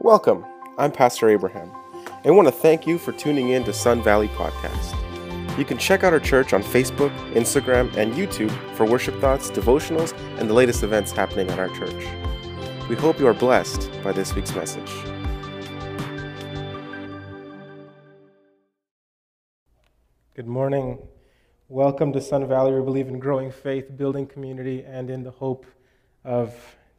Welcome. I'm Pastor Abraham, and I want to thank you for tuning in to Sun Valley Podcast. You can check out our church on Facebook, Instagram, and YouTube for worship thoughts, devotionals, and the latest events happening at our church. We hope you are blessed by this week's message. Good morning. Welcome to Sun Valley. We believe in growing faith, building community, and in the hope of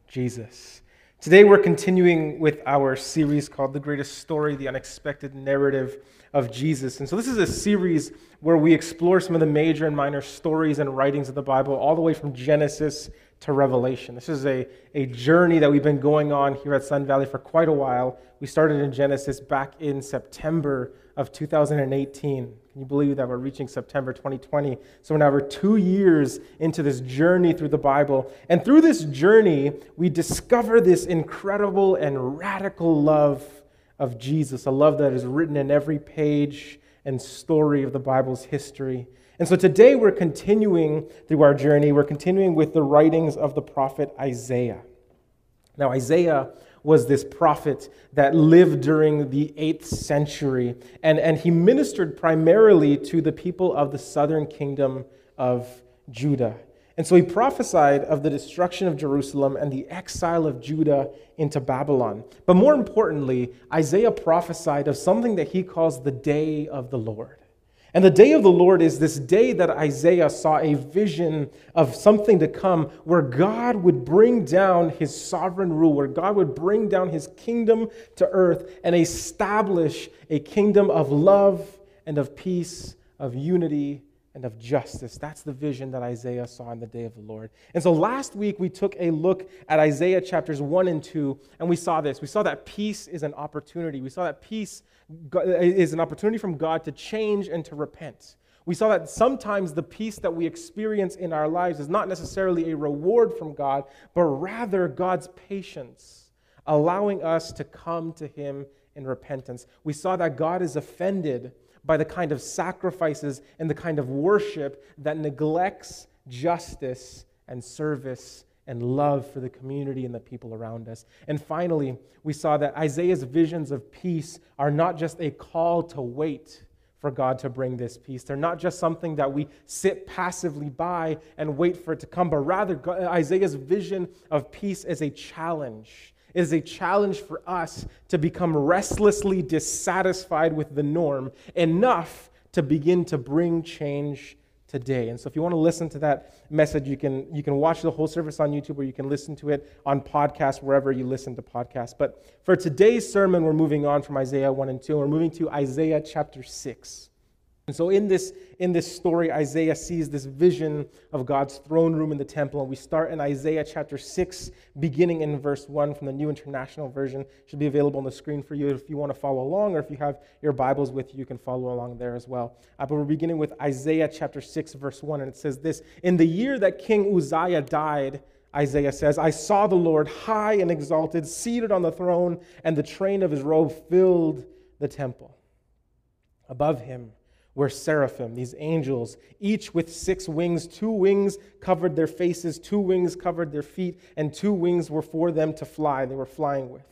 Jesus. Today, we're continuing with our series called The Greatest Story The Unexpected Narrative of Jesus. And so, this is a series where we explore some of the major and minor stories and writings of the Bible, all the way from Genesis to Revelation. This is a, a journey that we've been going on here at Sun Valley for quite a while. We started in Genesis back in September of 2018. Can you believe that we're reaching September 2020? So we're now we're two years into this journey through the Bible. And through this journey, we discover this incredible and radical love of Jesus, a love that is written in every page and story of the Bible's history. And so today we're continuing through our journey. We're continuing with the writings of the prophet Isaiah. Now, Isaiah was this prophet that lived during the 8th century, and, and he ministered primarily to the people of the southern kingdom of Judah. And so he prophesied of the destruction of Jerusalem and the exile of Judah into Babylon. But more importantly, Isaiah prophesied of something that he calls the day of the Lord. And the day of the Lord is this day that Isaiah saw a vision of something to come where God would bring down his sovereign rule, where God would bring down his kingdom to earth and establish a kingdom of love and of peace, of unity and of justice. That's the vision that Isaiah saw in the day of the Lord. And so last week we took a look at Isaiah chapters 1 and 2, and we saw this. We saw that peace is an opportunity. We saw that peace is an opportunity from God to change and to repent. We saw that sometimes the peace that we experience in our lives is not necessarily a reward from God, but rather God's patience, allowing us to come to Him in repentance. We saw that God is offended by the kind of sacrifices and the kind of worship that neglects justice and service and love for the community and the people around us. And finally, we saw that Isaiah's visions of peace are not just a call to wait for God to bring this peace. They're not just something that we sit passively by and wait for it to come, but rather Isaiah's vision of peace is a challenge. It is a challenge for us to become restlessly dissatisfied with the norm enough to begin to bring change today. And so if you want to listen to that message, you can, you can watch the whole service on YouTube or you can listen to it on podcast, wherever you listen to podcasts. But for today's sermon, we're moving on from Isaiah 1 and 2. We're moving to Isaiah chapter 6. And so in this, in this story, Isaiah sees this vision of God's throne room in the temple. And we start in Isaiah chapter 6, beginning in verse 1 from the New International Version. It should be available on the screen for you if you want to follow along, or if you have your Bibles with you, you can follow along there as well. Uh, but we're beginning with Isaiah chapter 6, verse 1. And it says this In the year that King Uzziah died, Isaiah says, I saw the Lord high and exalted, seated on the throne, and the train of his robe filled the temple. Above him, were seraphim, these angels, each with six wings. Two wings covered their faces, two wings covered their feet, and two wings were for them to fly. They were flying with.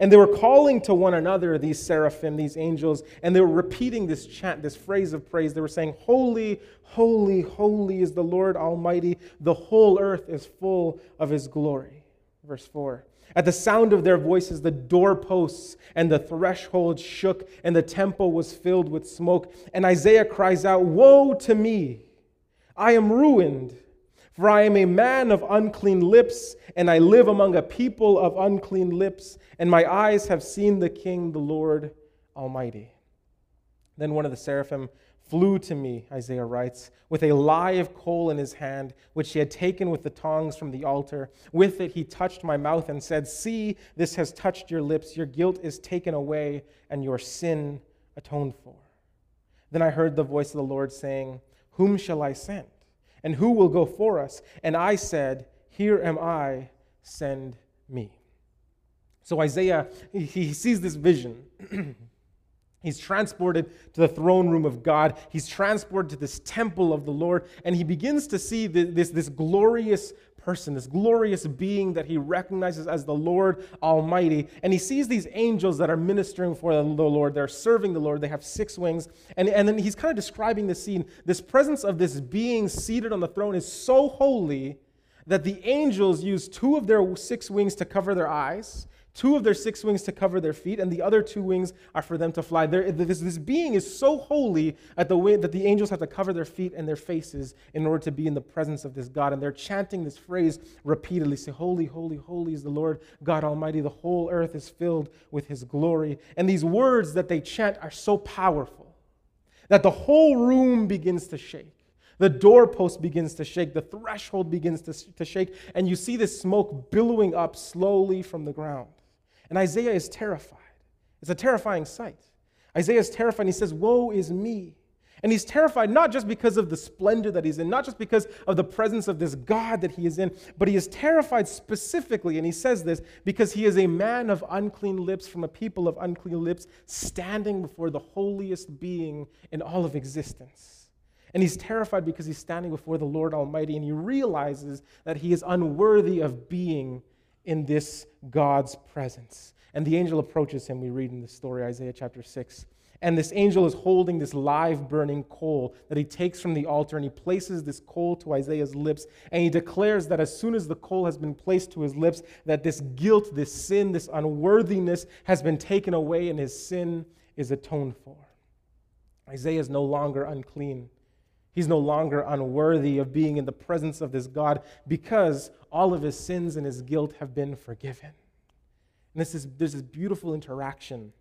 And they were calling to one another, these seraphim, these angels, and they were repeating this chant, this phrase of praise. They were saying, Holy, holy, holy is the Lord Almighty. The whole earth is full of his glory. Verse 4. At the sound of their voices, the doorposts and the threshold shook, and the temple was filled with smoke. And Isaiah cries out, Woe to me! I am ruined, for I am a man of unclean lips, and I live among a people of unclean lips, and my eyes have seen the King, the Lord Almighty. Then one of the seraphim flew to me, Isaiah writes, with a live coal in his hand, which he had taken with the tongs from the altar. With it he touched my mouth and said, See, this has touched your lips. Your guilt is taken away, and your sin atoned for. Then I heard the voice of the Lord saying, Whom shall I send? And who will go for us? And I said, Here am I, send me. So Isaiah, he sees this vision. He's transported to the throne room of God. He's transported to this temple of the Lord, and he begins to see this, this, glorious person, this glorious being that he recognizes as the Lord Almighty. And he sees these angels that are ministering for the Lord. They're serving the Lord. They have six wings. And, and then he's kind of describing the scene. This presence of this being seated on the throne is so holy that the angels use two of their six wings to cover their eyes two of their six wings to cover their feet, and the other two wings are for them to fly. This, this being is so holy at the way that the angels have to cover their feet and their faces in order to be in the presence of this God. And they're chanting this phrase repeatedly say, Holy, holy, holy is the Lord God Almighty. The whole earth is filled with his glory. And these words that they chant are so powerful that the whole room begins to shake. The doorpost begins to shake, the threshold begins to, to shake, and you see this smoke billowing up slowly from the ground. And Isaiah is terrified. It's a terrifying sight. Isaiah is terrified. And he says, Woe is me. And he's terrified not just because of the splendor that he's in, not just because of the presence of this God that he is in, but he is terrified specifically, and he says this because he is a man of unclean lips from a people of unclean lips, standing before the holiest being in all of existence. And he's terrified because he's standing before the Lord Almighty, and he realizes that he is unworthy of being in this God's presence. And the angel approaches him, we read in the story, Isaiah chapter 6. And this angel is holding this live burning coal that he takes from the altar and he places this coal to Isaiah's lips. And he declares that as soon as the coal has been placed to his lips, that this guilt, this sin, this unworthiness has been taken away and his sin is atoned for. Isaiah is no longer unclean. He's no longer unworthy of being in the presence of this God because all of his sins and his guilt have been forgiven. And this is, there's this beautiful interaction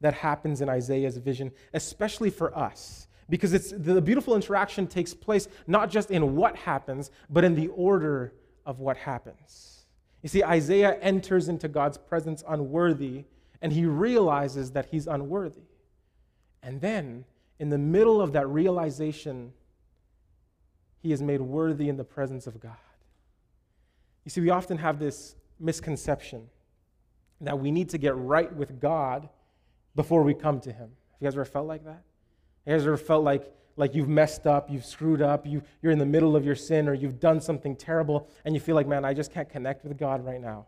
that happens in Isaiah's vision, especially for us, because it's, the beautiful interaction takes place not just in what happens, but in the order of what happens. You see, Isaiah enters into God's presence unworthy, and he realizes that he's unworthy. And then, in the middle of that realization, he is made worthy in the presence of God. You see, we often have this misconception that we need to get right with God before we come to Him. Have you guys ever felt like that? Have you guys ever felt like, like you've messed up, you've screwed up, you, you're in the middle of your sin, or you've done something terrible, and you feel like, man, I just can't connect with God right now?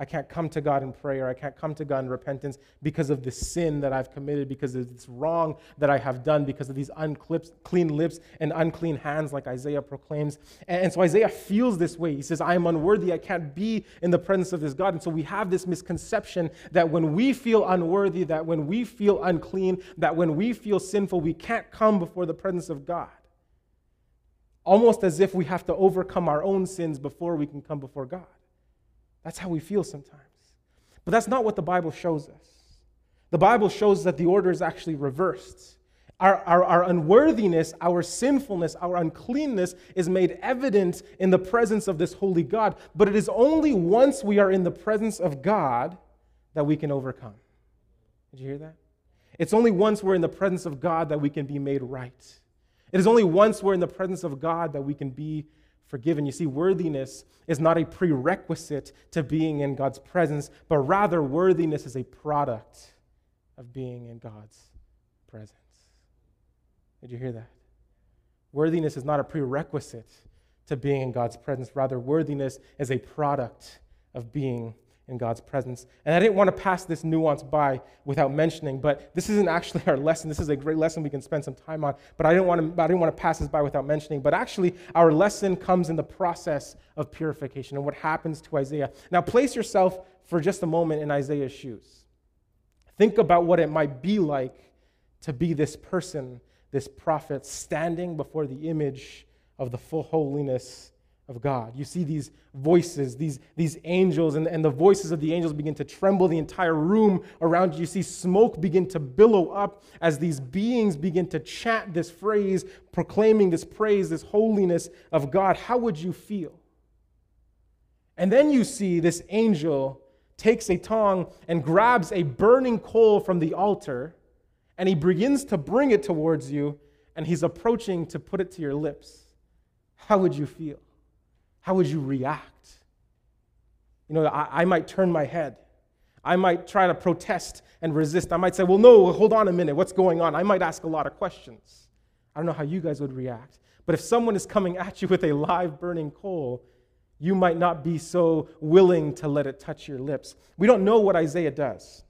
I can't come to God in prayer. I can't come to God in repentance because of the sin that I've committed, because of this wrong that I have done, because of these unclean lips and unclean hands, like Isaiah proclaims. And so Isaiah feels this way. He says, I am unworthy. I can't be in the presence of this God. And so we have this misconception that when we feel unworthy, that when we feel unclean, that when we feel sinful, we can't come before the presence of God. Almost as if we have to overcome our own sins before we can come before God. That's how we feel sometimes. But that's not what the Bible shows us. The Bible shows that the order is actually reversed. Our, our, our, unworthiness, our sinfulness, our uncleanness is made evident in the presence of this holy God. But it is only once we are in the presence of God that we can overcome. Did you hear that? It's only once we're in the presence of God that we can be made right. It is only once we're in the presence of God that we can be forgiven. You see, worthiness is not a prerequisite to being in God's presence, but rather, worthiness is a product of being in God's presence. Did you hear that? Worthiness is not a prerequisite to being in God's presence. Rather, worthiness is a product of being in God's presence. And I didn't want to pass this nuance by without mentioning, but this isn't actually our lesson. This is a great lesson we can spend some time on, but I didn't want to, I didn't want to pass this by without mentioning. But actually, our lesson comes in the process of purification and what happens to Isaiah. Now, place yourself for just a moment in Isaiah's shoes. Think about what it might be like to be this person, this prophet, standing before the image of the full holiness of God. You see these voices, these, these angels, and, and the voices of the angels begin to tremble the entire room around you. You see smoke begin to billow up as these beings begin to chant this phrase, proclaiming this praise, this holiness of God. How would you feel? And then you see this angel takes a tongue and grabs a burning coal from the altar, and he begins to bring it towards you, and he's approaching to put it to your lips. How would you feel? How would you react? You know, I, I might turn my head. I might try to protest and resist. I might say, well, no, hold on a minute. What's going on? I might ask a lot of questions. I don't know how you guys would react. But if someone is coming at you with a live burning coal, you might not be so willing to let it touch your lips. We don't know what Isaiah does.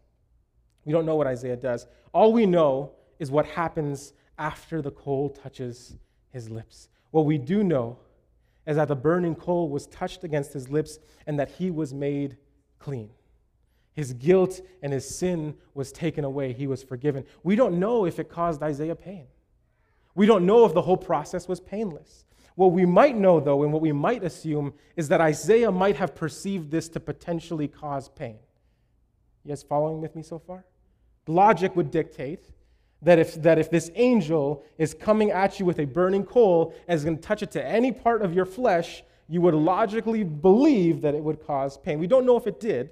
We don't know what Isaiah does. All we know is what happens after the coal touches his lips. What we do know is that the burning coal was touched against his lips and that he was made clean. His guilt and his sin was taken away. He was forgiven. We don't know if it caused Isaiah pain. We don't know if the whole process was painless. What we might know, though, and what we might assume, is that Isaiah might have perceived this to potentially cause pain. You guys following with me so far? Logic would dictate that if, that if this angel is coming at you with a burning coal and is going to touch it to any part of your flesh, you would logically believe that it would cause pain. We don't know if it did,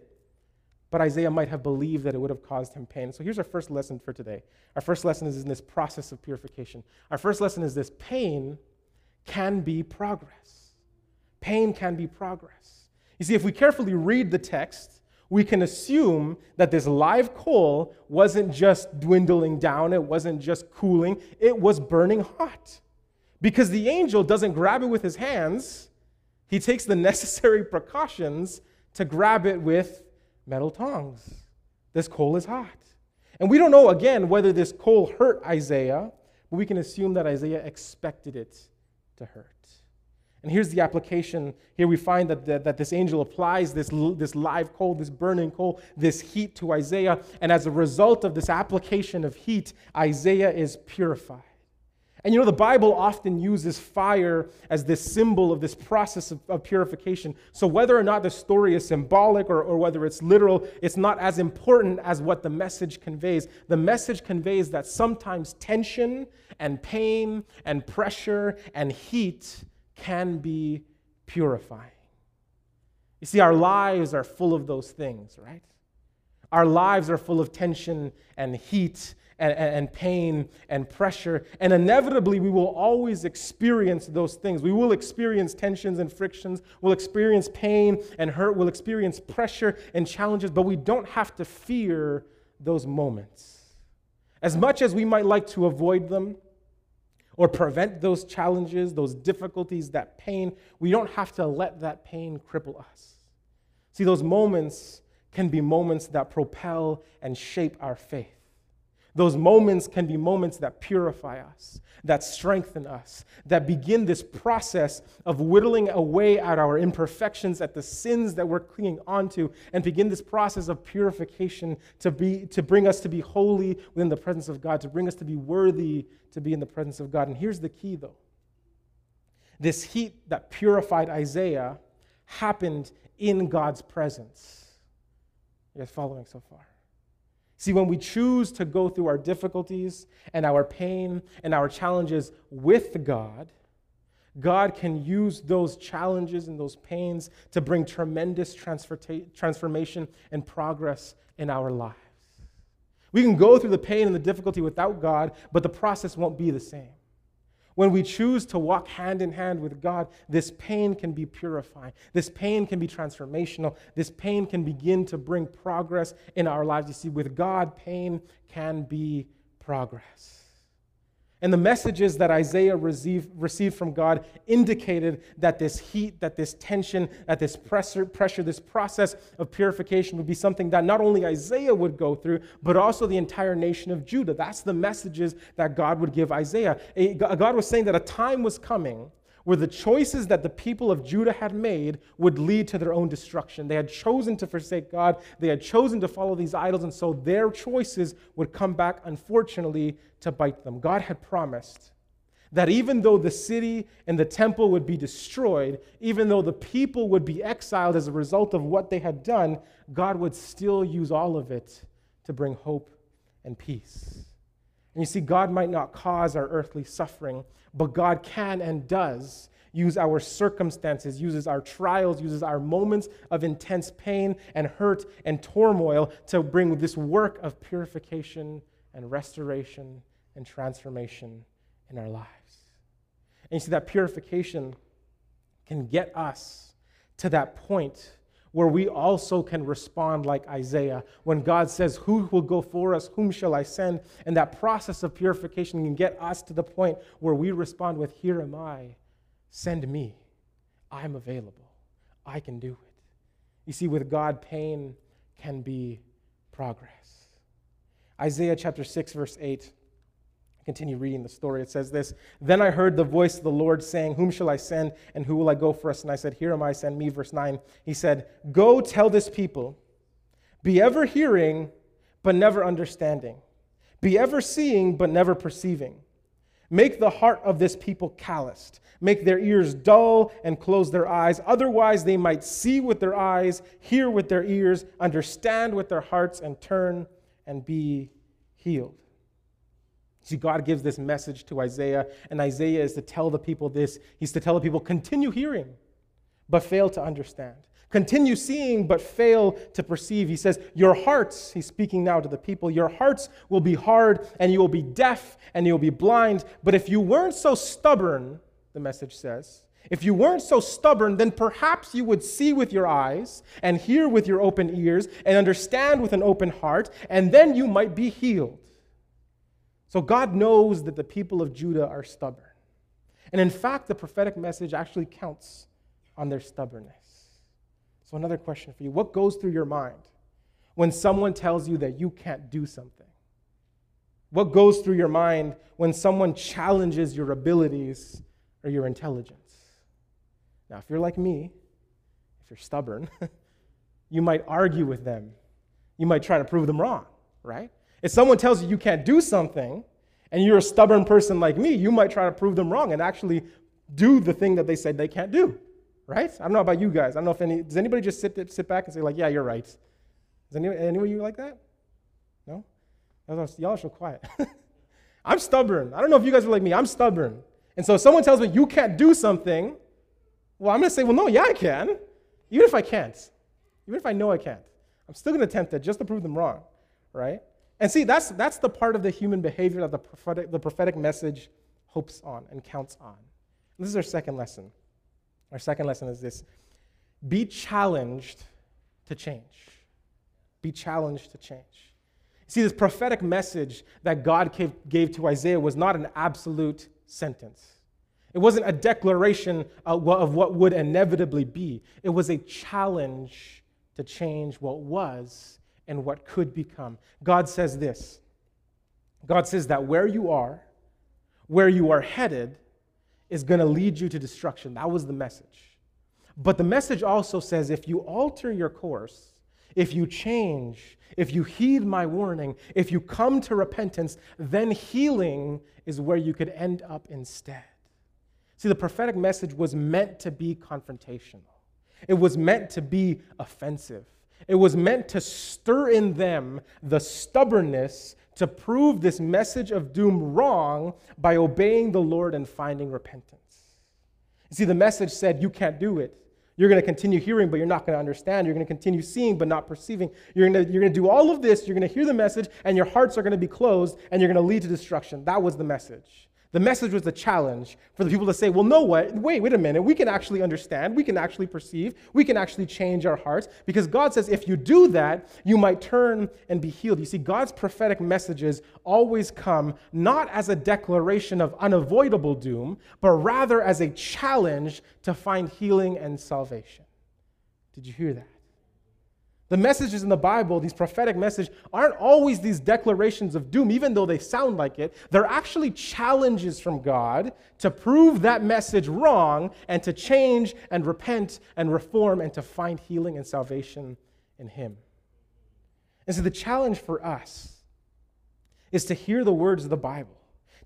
but Isaiah might have believed that it would have caused him pain. So here's our first lesson for today. Our first lesson is in this process of purification. Our first lesson is this pain can be progress. Pain can be progress. You see, if we carefully read the text, we can assume that this live coal wasn't just dwindling down, it wasn't just cooling, it was burning hot. Because the angel doesn't grab it with his hands, he takes the necessary precautions to grab it with metal tongs. This coal is hot. And we don't know, again, whether this coal hurt Isaiah, but we can assume that Isaiah expected it to hurt. And here's the application. Here we find that, that, that, this angel applies this, this live coal, this burning coal, this heat to Isaiah. And as a result of this application of heat, Isaiah is purified. And you know, the Bible often uses fire as this symbol of this process of, of purification. So whether or not the story is symbolic or, or whether it's literal, it's not as important as what the message conveys. The message conveys that sometimes tension and pain and pressure and heat can be purifying. You see, our lives are full of those things, right? Our lives are full of tension and heat and, and, pain and pressure. And inevitably, we will always experience those things. We will experience tensions and frictions. We'll experience pain and hurt. We'll experience pressure and challenges, but we don't have to fear those moments. As much as we might like to avoid them, or prevent those challenges, those difficulties, that pain. We don't have to let that pain cripple us. See, those moments can be moments that propel and shape our faith. Those moments can be moments that purify us, that strengthen us, that begin this process of whittling away at our imperfections, at the sins that we're clinging onto, and begin this process of purification to, be, to bring us to be holy within the presence of God, to bring us to be worthy to be in the presence of God. And here's the key, though this heat that purified Isaiah happened in God's presence. You guys following so far? See, when we choose to go through our difficulties and our pain and our challenges with God, God can use those challenges and those pains to bring tremendous transformation and progress in our lives. We can go through the pain and the difficulty without God, but the process won't be the same. When we choose to walk hand in hand with God, this pain can be purifying. This pain can be transformational. This pain can begin to bring progress in our lives. You see, with God, pain can be progress. And the messages that Isaiah received, received from God indicated that this heat, that this tension, that this pressure, pressure, this process of purification would be something that not only Isaiah would go through, but also the entire nation of Judah. That's the messages that God would give Isaiah. God was saying that a time was coming where the choices that the people of Judah had made would lead to their own destruction. They had chosen to forsake God, they had chosen to follow these idols, and so their choices would come back, unfortunately, to bite them. God had promised that even though the city and the temple would be destroyed, even though the people would be exiled as a result of what they had done, God would still use all of it to bring hope and peace. And you see, God might not cause our earthly suffering, but God can and does use our circumstances, uses our trials, uses our moments of intense pain and hurt and turmoil to bring this work of purification and restoration and transformation in our lives. And you see, that purification can get us to that point where we also can respond like Isaiah when God says, Who will go for us? Whom shall I send? And that process of purification can get us to the point where we respond with, Here am I, send me. I'm available. I can do it. You see, with God, pain can be progress. Isaiah chapter 6, verse 8. Continue reading the story. It says this Then I heard the voice of the Lord saying, Whom shall I send, and who will I go for us? And I said, Here am I, send me. Verse 9. He said, Go tell this people, be ever hearing, but never understanding, be ever seeing, but never perceiving. Make the heart of this people calloused. Make their ears dull and close their eyes. Otherwise, they might see with their eyes, hear with their ears, understand with their hearts, and turn and be healed. See, God gives this message to Isaiah, and Isaiah is to tell the people this. He's to tell the people, continue hearing, but fail to understand. Continue seeing, but fail to perceive. He says, Your hearts, he's speaking now to the people, your hearts will be hard, and you will be deaf, and you'll be blind. But if you weren't so stubborn, the message says, if you weren't so stubborn, then perhaps you would see with your eyes and hear with your open ears and understand with an open heart, and then you might be healed. So God knows that the people of Judah are stubborn. And in fact, the prophetic message actually counts on their stubbornness. So, another question for you What goes through your mind when someone tells you that you can't do something? What goes through your mind when someone challenges your abilities or your intelligence? Now, if you're like me, if you're stubborn, you might argue with them. You might try to prove them wrong, right? If someone tells you you can't do something, and you're a stubborn person like me, you might try to prove them wrong and actually do the thing that they said they can't do, right? I don't know about you guys. I don't know if any, does anybody just sit, sit back and say, like, yeah, you're right? Anyone, anyone you like that? No? Y'all are so quiet. I'm stubborn. I don't know if you guys are like me. I'm stubborn. And so if someone tells me you can't do something, well, I'm going to say, well, no, yeah, I can. Even if I can't. Even if I know I can't. I'm still going to attempt it just to prove them wrong, right? And see, that's, that's the part of the human behavior that the prophetic, the prophetic message hopes on and counts on. And this is our second lesson. Our second lesson is this be challenged to change. Be challenged to change. See, this prophetic message that God gave, gave to Isaiah was not an absolute sentence. It wasn't a declaration of what would inevitably be. It was a challenge to change what was and what could become. God says this God says that where you are, where you are headed, is going to lead you to destruction. That was the message. But the message also says if you alter your course, if you change, if you heed my warning, if you come to repentance, then healing is where you could end up instead. See, the prophetic message was meant to be confrontational, it was meant to be offensive. It was meant to stir in them the stubbornness to prove this message of doom wrong by obeying the Lord and finding repentance. You see, the message said, You can't do it. You're going to continue hearing, but you're not going to understand. You're going to continue seeing, but not perceiving. You're going to, you're going to do all of this. You're going to hear the message, and your hearts are going to be closed, and you're going to lead to destruction. That was the message. The message was a challenge for the people to say, well, no, what? Wait, wait a minute. We can actually understand. We can actually perceive. We can actually change our hearts. Because God says, if you do that, you might turn and be healed. You see, God's prophetic messages always come not as a declaration of unavoidable doom, but rather as a challenge to find healing and salvation. Did you hear that? The messages in the Bible, these prophetic messages, aren't always these declarations of doom, even though they sound like it. They're actually challenges from God to prove that message wrong and to change and repent and reform and to find healing and salvation in Him. And so the challenge for us is to hear the words of the Bible,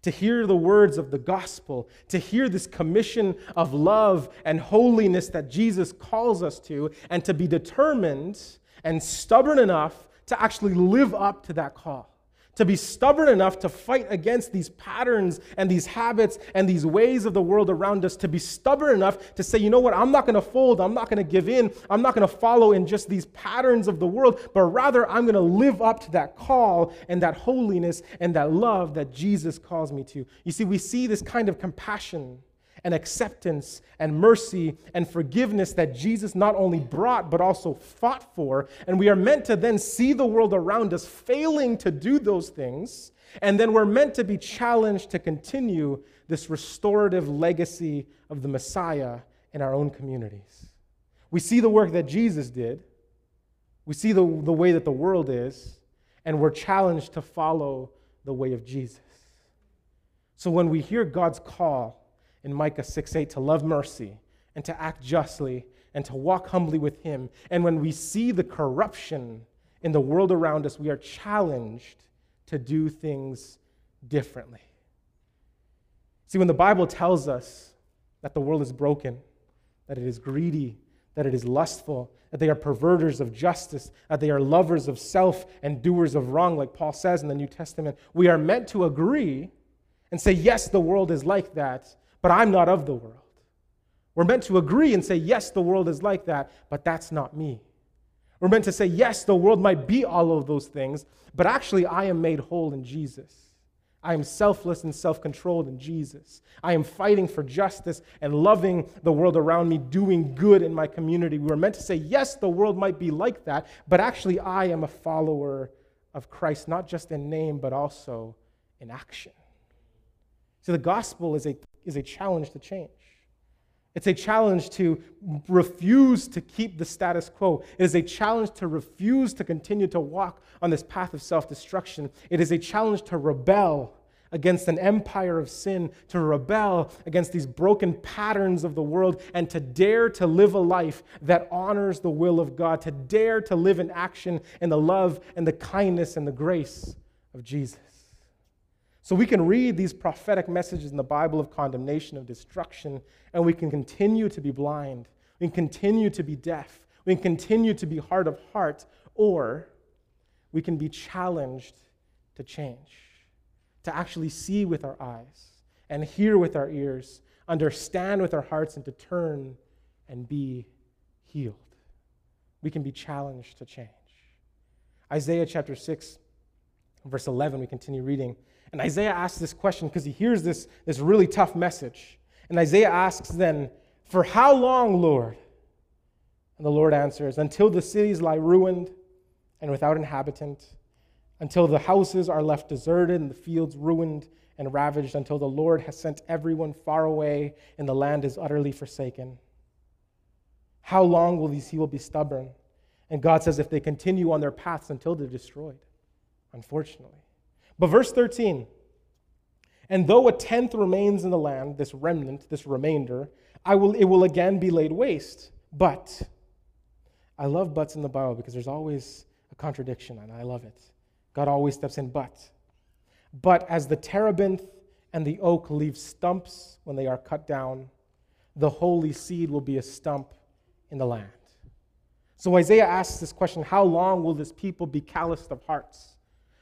to hear the words of the gospel, to hear this commission of love and holiness that Jesus calls us to, and to be determined and stubborn enough to actually live up to that call. To be stubborn enough to fight against these patterns and these habits and these ways of the world around us. To be stubborn enough to say, you know what, I'm not going to fold. I'm not going to give in. I'm not going to follow in just these patterns of the world, but rather I'm going to live up to that call and that holiness and that love that Jesus calls me to. You see, we see this kind of compassion and acceptance and mercy and forgiveness that Jesus not only brought but also fought for. And we are meant to then see the world around us failing to do those things. And then we're meant to be challenged to continue this restorative legacy of the Messiah in our own communities. We see the work that Jesus did, we see the, the way that the world is, and we're challenged to follow the way of Jesus. So when we hear God's call in Micah 6 8 to love mercy and to act justly and to walk humbly with Him, and when we see the corruption in the world around us, we are challenged to do things differently. See, when the Bible tells us that the world is broken, that it is greedy, that it is lustful, that they are perverters of justice, that they are lovers of self and doers of wrong, like Paul says in the New Testament, we are meant to agree and say, yes, the world is like that, but I'm not of the world. We're meant to agree and say, yes, the world is like that, but that's not me. We're meant to say, yes, the world might be all of those things, but actually, I am made whole in Jesus. I am selfless and self controlled in Jesus. I am fighting for justice and loving the world around me, doing good in my community. We were meant to say, yes, the world might be like that, but actually, I am a follower of Christ, not just in name, but also in action. So the gospel is a, is a challenge to change. It's a challenge to refuse to keep the status quo. It is a challenge to refuse to continue to walk on this path of self destruction. It is a challenge to rebel against an empire of sin, to rebel against these broken patterns of the world, and to dare to live a life that honors the will of God, to dare to live in action in the love and the kindness and the grace of Jesus. So we can read these prophetic messages in the Bible of condemnation, of destruction, and we can continue to be blind. We can continue to be deaf. We can continue to be hard of heart, or we can be challenged to change, to actually see with our eyes and hear with our ears, understand with our hearts, and to turn and be healed. We can be challenged to change. Isaiah chapter 6, verse 11, we continue reading. And Isaiah asks this question because he hears this, this really tough message. And Isaiah asks then, For how long, Lord? And the Lord answers, Until the cities lie ruined and without inhabitant, until the houses are left deserted and the fields ruined and ravaged, until the Lord has sent everyone far away and the land is utterly forsaken. How long will these people be stubborn? And God says, if they continue on their paths until they're destroyed, unfortunately. But verse 13, and though a tenth remains in the land, this remnant, this remainder, I will, it will again be laid waste. But, I love buts in the Bible because there's always a contradiction, and I love it. God always steps in, but. But as the terebinth and the oak leave stumps when they are cut down, the holy seed will be a stump in the land. So Isaiah asks this question How long will this people be calloused of hearts?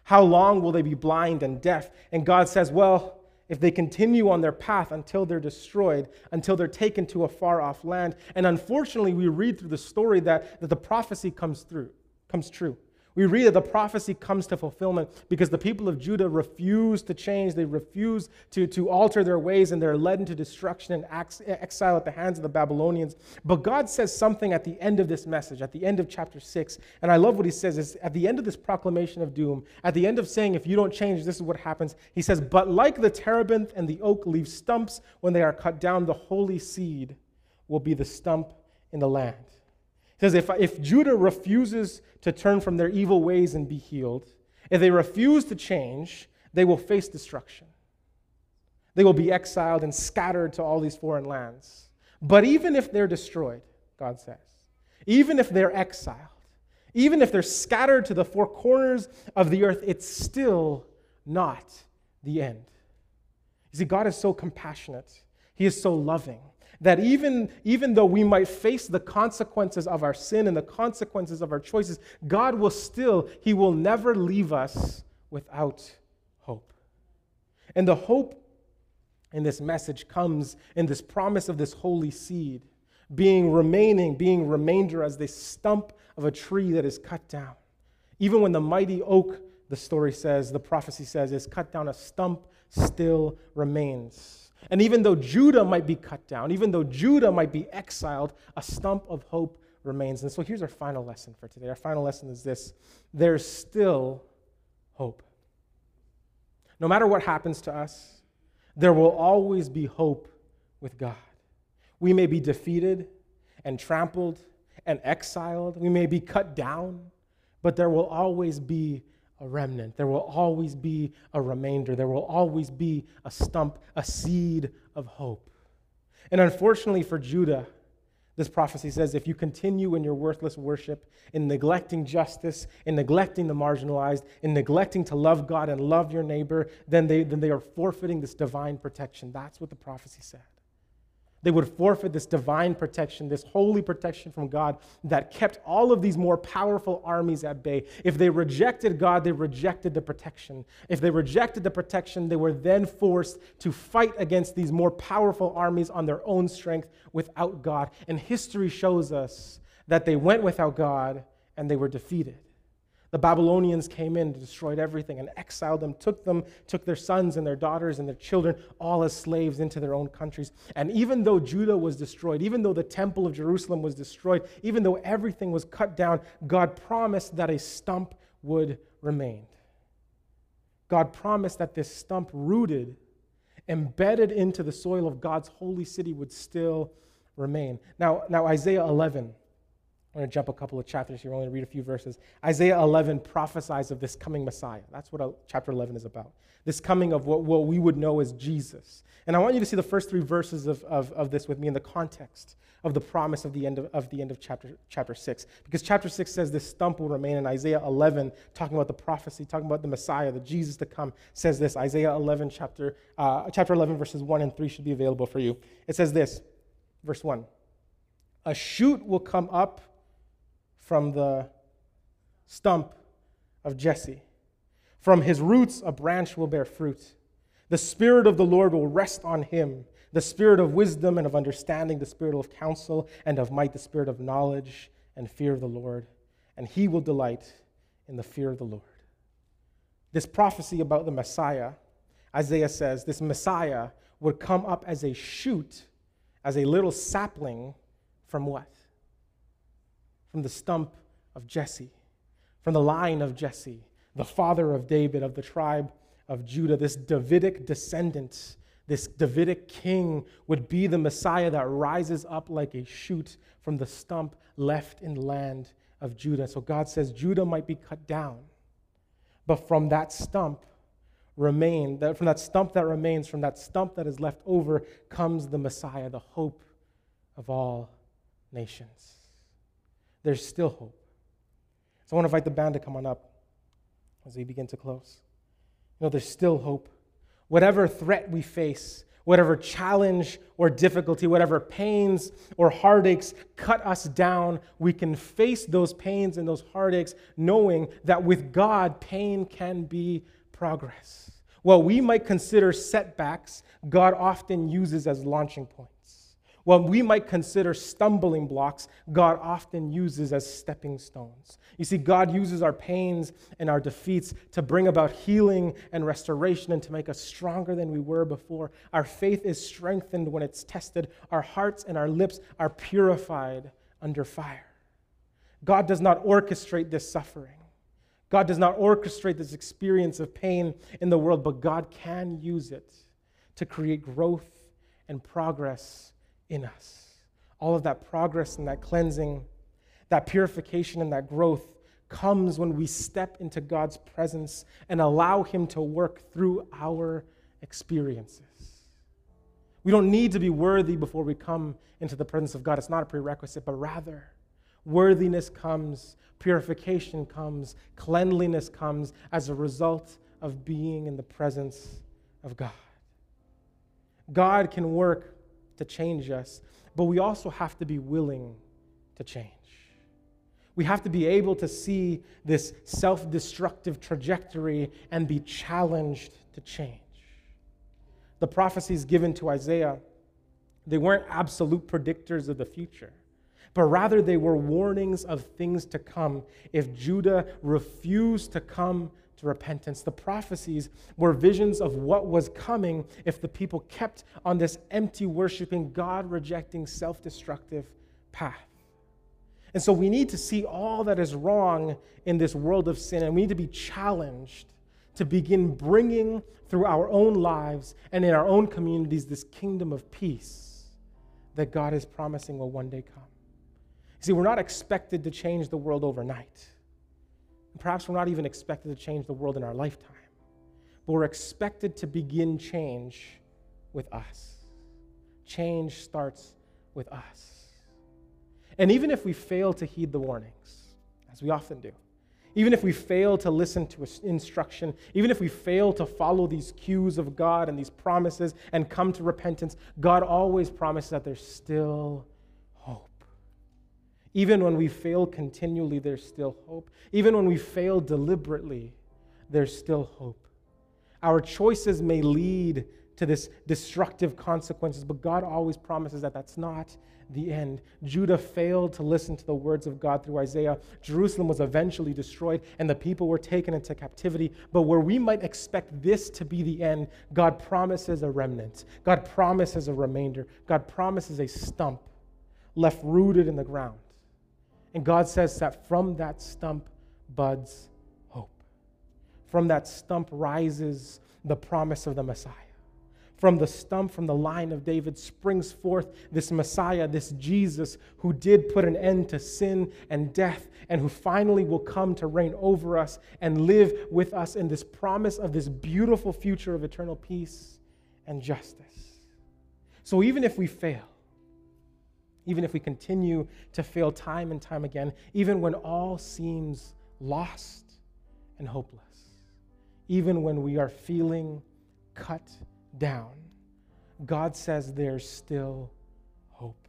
How long will they be blind and deaf? And God says, Well, if they continue on their path until they're destroyed, until they're taken to a far off land. And unfortunately, we read through the story that, that the prophecy comes through, comes true. We read that the prophecy comes to fulfillment because the people of Judah refuse to change. They refuse to, to alter their ways and they're led into destruction and exile at the hands of the Babylonians. But God says something at the end of this message, at the end of chapter 6. And I love what he says is at the end of this proclamation of doom, at the end of saying, if you don't change, this is what happens. He says, But like the terebinth and the oak leave stumps when they are cut down, the holy seed will be the stump in the land. He says, if, if Judah refuses to turn from their evil ways and be healed, if they refuse to change, they will face destruction. They will be exiled and scattered to all these foreign lands. But even if they're destroyed, God says, even if they're exiled, even if they're scattered to the four corners of the earth, it's still not the end. You see, God is so compassionate, He is so loving that even, even though we might face the consequences of our sin and the consequences of our choices, God will still, He will never leave us without hope. And the hope in this message comes in this promise of this holy seed being remaining, being remainder as the stump of a tree that is cut down. Even when the mighty oak, the story says, the prophecy says, is cut down, a stump still remains. And even though Judah might be cut down, even though Judah might be exiled, a stump of hope remains. And so here's our final lesson for today. Our final lesson is this there's still hope. No matter what happens to us, there will always be hope with God. We may be defeated and trampled and exiled. We may be cut down, but there will always be a remnant. There will always be a remainder. There will always be a stump, a seed of hope. And unfortunately for Judah, this prophecy says if you continue in your worthless worship, in neglecting justice, in neglecting the marginalized, in neglecting to love God and love your neighbor, then they, then they are forfeiting this divine protection. That's what the prophecy said. They would forfeit this divine protection, this holy protection from God that kept all of these more powerful armies at bay. If they rejected God, they rejected the protection. If they rejected the protection, they were then forced to fight against these more powerful armies on their own strength without God. And history shows us that they went without God and they were defeated. The Babylonians came in, destroyed everything, and exiled them, took them, took their sons and their daughters and their children, all as slaves, into their own countries. And even though Judah was destroyed, even though the temple of Jerusalem was destroyed, even though everything was cut down, God promised that a stump would remain. God promised that this stump, rooted, embedded into the soil of God's holy city, would still remain. Now, now Isaiah 11 I'm going to jump a couple of chapters here. Only to read a few verses. Isaiah 11 prophesies of this coming Messiah. That's what chapter 11 is about. This coming of what, what we would know as Jesus. And I want you to see the first three verses of, of, of this with me in the context of the promise of the end of, of the end of chapter, chapter 6. Because chapter 6 says this stump will remain, and Isaiah 11, talking about the prophecy, talking about the Messiah, the Jesus to come, says this. Isaiah 11, chapter, uh, chapter 11, verses 1 and 3 should be available for you. It says this, verse 1 A shoot will come up from the stump of Jesse. From his roots, a branch will bear fruit. The Spirit of the Lord will rest on him the Spirit of wisdom and of understanding, the Spirit of counsel and of might, the Spirit of knowledge and fear of the Lord. And he will delight in the fear of the Lord. This prophecy about the Messiah, Isaiah says, this Messiah would come up as a shoot, as a little sapling from what? From the stump of Jesse, from the line of Jesse, the father of David, of the tribe of Judah, this Davidic descendant, this Davidic king would be the Messiah that rises up like a shoot from the stump left in the land of Judah. So God says Judah might be cut down, but from that stump remain, that from that stump that remains, from that stump that is left over, comes the Messiah, the hope of all nations there's still hope. So I want to invite the band to come on up as we begin to close. You know, there's still hope. Whatever threat we face, whatever challenge or difficulty, whatever pains or heartaches cut us down, we can face those pains and those heartaches knowing that with God, pain can be progress. What we might consider setbacks, God often uses as launching points. What we might consider stumbling blocks, God often uses as stepping stones. You see, God uses our pains and our defeats to bring about healing and restoration and to make us stronger than we were before. Our faith is strengthened when it's tested, our hearts and our lips are purified under fire. God does not orchestrate this suffering. God does not orchestrate this experience of pain in the world, but God can use it to create growth and progress in us. All of that progress and that cleansing, that purification and that growth comes when we step into God's presence and allow Him to work through our experiences. We don't need to be worthy before we come into the presence of God. It's not a prerequisite, but rather, worthiness comes, purification comes, cleanliness comes as a result of being in the presence of God. God can work to change us, but we also have to be willing to change. We have to be able to see this self destructive trajectory and be challenged to change. The prophecies given to Isaiah, they weren't absolute predictors of the future, but rather they were warnings of things to come if Judah refused to come to repentance. The prophecies were visions of what was coming if the people kept on this empty, worshiping, God rejecting, self destructive path. And so we need to see all that is wrong in this world of sin, and we need to be challenged to begin bringing through our own lives and in our own communities this kingdom of peace that God is promising will one day come. See, we're not expected to change the world overnight. Perhaps we're not even expected to change the world in our lifetime. But we're expected to begin change with us. Change starts with us. And even if we fail to heed the warnings, as we often do, even if we fail to listen to instruction, even if we fail to follow these cues of God and these promises and come to repentance, God always promises that there's still. Even when we fail continually, there's still hope. Even when we fail deliberately, there's still hope. Our choices may lead to this destructive consequences, but God always promises that that's not the end. Judah failed to listen to the words of God through Isaiah. Jerusalem was eventually destroyed, and the people were taken into captivity. But where we might expect this to be the end, God promises a remnant. God promises a remainder. God promises a stump left rooted in the ground. And God says that from that stump buds hope. From that stump rises the promise of the Messiah from the stump, from the line of David, springs forth this Messiah, this Jesus, who did put an end to sin and death, and who finally will come to reign over us and live with us in this promise of this beautiful future of eternal peace and justice. So even if we fail, even if we continue to fail time and time again, even when all seems lost and hopeless, even when we are feeling cut down, God says there's still hope.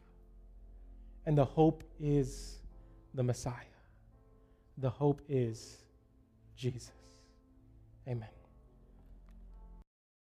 And the hope is the Messiah. The hope is Jesus. Amen.